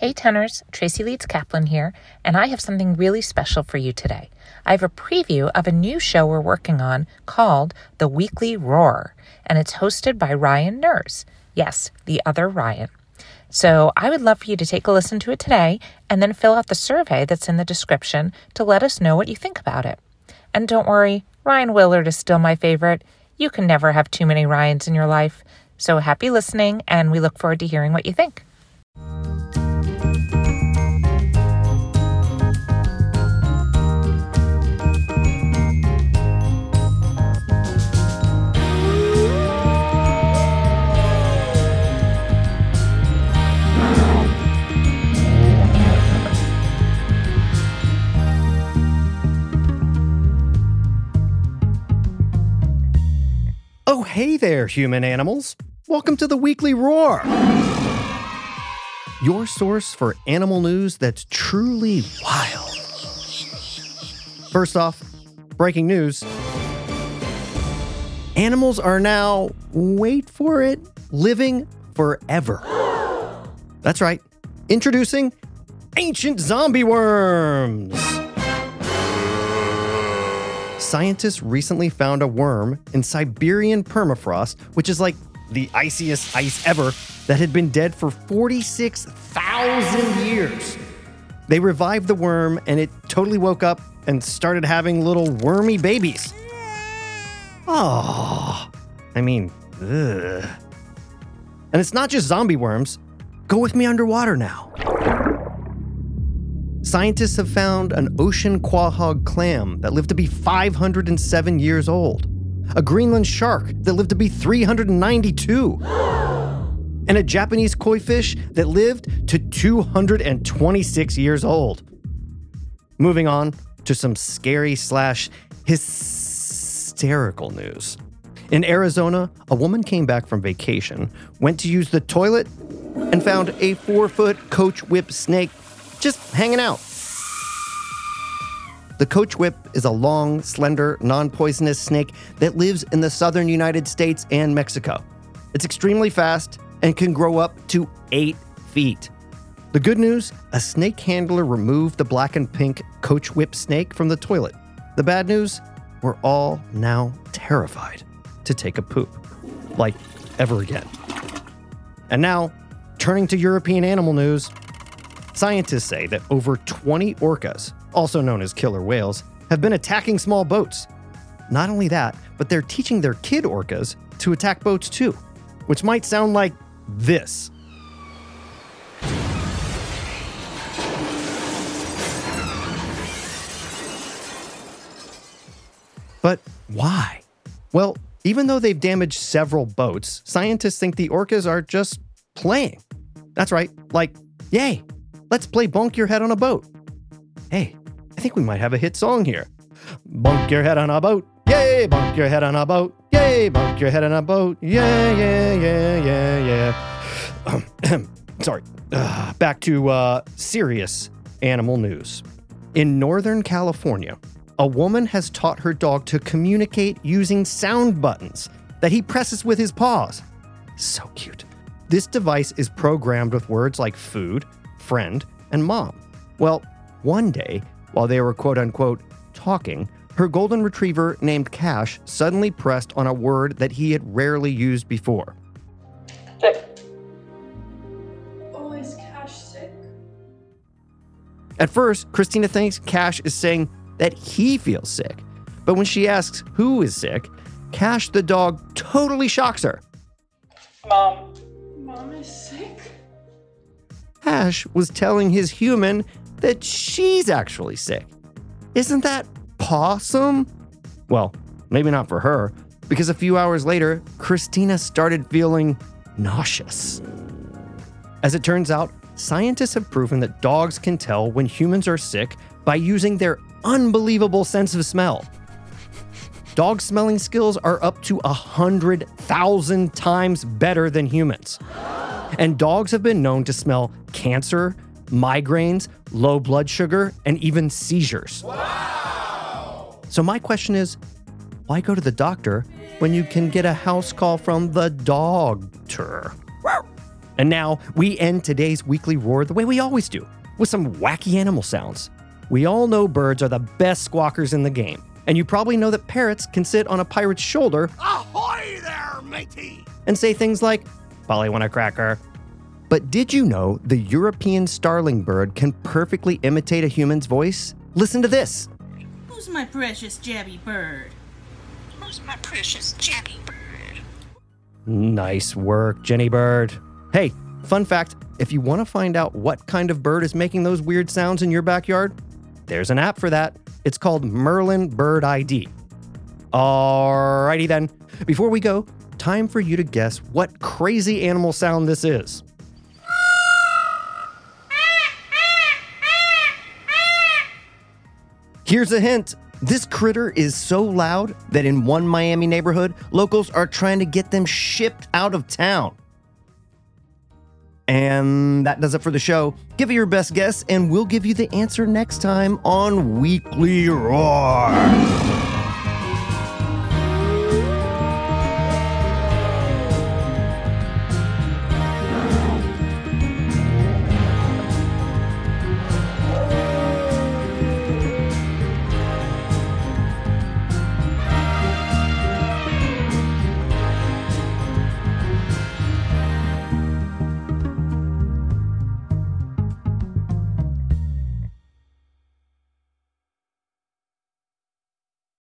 Hey Ten'ers, Tracy Leeds Kaplan here, and I have something really special for you today. I have a preview of a new show we're working on called The Weekly Roar, and it's hosted by Ryan Nurse. Yes, the other Ryan. So I would love for you to take a listen to it today and then fill out the survey that's in the description to let us know what you think about it. And don't worry, Ryan Willard is still my favorite. You can never have too many Ryans in your life. So happy listening, and we look forward to hearing what you think. Oh, hey there, human animals. Welcome to the Weekly Roar. Your source for animal news that's truly wild. First off, breaking news. Animals are now, wait for it, living forever. That's right. Introducing ancient zombie worms. Scientists recently found a worm in Siberian permafrost, which is like the iciest ice ever, that had been dead for 46,000 years. They revived the worm and it totally woke up and started having little wormy babies. Oh, I mean, ugh. And it's not just zombie worms. Go with me underwater now. Scientists have found an ocean quahog clam that lived to be 507 years old, a Greenland shark that lived to be 392, and a Japanese koi fish that lived to 226 years old. Moving on to some scary slash hysterical news. In Arizona, a woman came back from vacation, went to use the toilet, and found a four foot coach whip snake just hanging out. The coach whip is a long, slender, non poisonous snake that lives in the southern United States and Mexico. It's extremely fast and can grow up to eight feet. The good news a snake handler removed the black and pink coach whip snake from the toilet. The bad news we're all now terrified to take a poop. Like, ever again. And now, turning to European animal news, Scientists say that over 20 orcas, also known as killer whales, have been attacking small boats. Not only that, but they're teaching their kid orcas to attack boats too, which might sound like this. But why? Well, even though they've damaged several boats, scientists think the orcas are just playing. That's right, like, yay, let's play Bonk Your Head on a Boat. Hey, I think we might have a hit song here. Bonk your head on a boat, yay, bonk your head on a boat, yay, bonk your head on a boat, yeah, yeah, yeah, yeah, yeah. Sorry. Uh, back to uh, serious animal news. In Northern California, a woman has taught her dog to communicate using sound buttons that he presses with his paws. So cute. This device is programmed with words like food, friend, and mom. Well, one day, while they were quote unquote talking, her golden retriever named Cash suddenly pressed on a word that he had rarely used before. Sick. Oh, is Cash sick? At first, Christina thinks Cash is saying that he feels sick. But when she asks who is sick, Cash the dog totally shocks her. Mom. Mom is sick? Cash was telling his human that she's actually sick. Isn't that possum? Well, maybe not for her, because a few hours later, Christina started feeling nauseous. As it turns out, scientists have proven that dogs can tell when humans are sick by using their unbelievable sense of smell. Dog smelling skills are up to 100,000 times better than humans. And dogs have been known to smell cancer, migraines, low blood sugar, and even seizures. Wow. So, my question is why go to the doctor when you can get a house call from the doctor? And now we end today's weekly roar the way we always do, with some wacky animal sounds. We all know birds are the best squawkers in the game, and you probably know that parrots can sit on a pirate's shoulder Ahoy there, matey! and say things like, Polly want a cracker. But did you know the European starling bird can perfectly imitate a human's voice? Listen to this. Who's my precious jabby bird? Who's my precious Jenny bird? Nice work, Jenny Bird. Hey, fun fact if you want to find out what kind of bird is making those weird sounds in your backyard, there's an app for that. It's called Merlin Bird ID. Alrighty then. Before we go, time for you to guess what crazy animal sound this is. Here's a hint. This critter is so loud that in one Miami neighborhood, locals are trying to get them shipped out of town. And that does it for the show. Give it your best guess, and we'll give you the answer next time on Weekly Roar.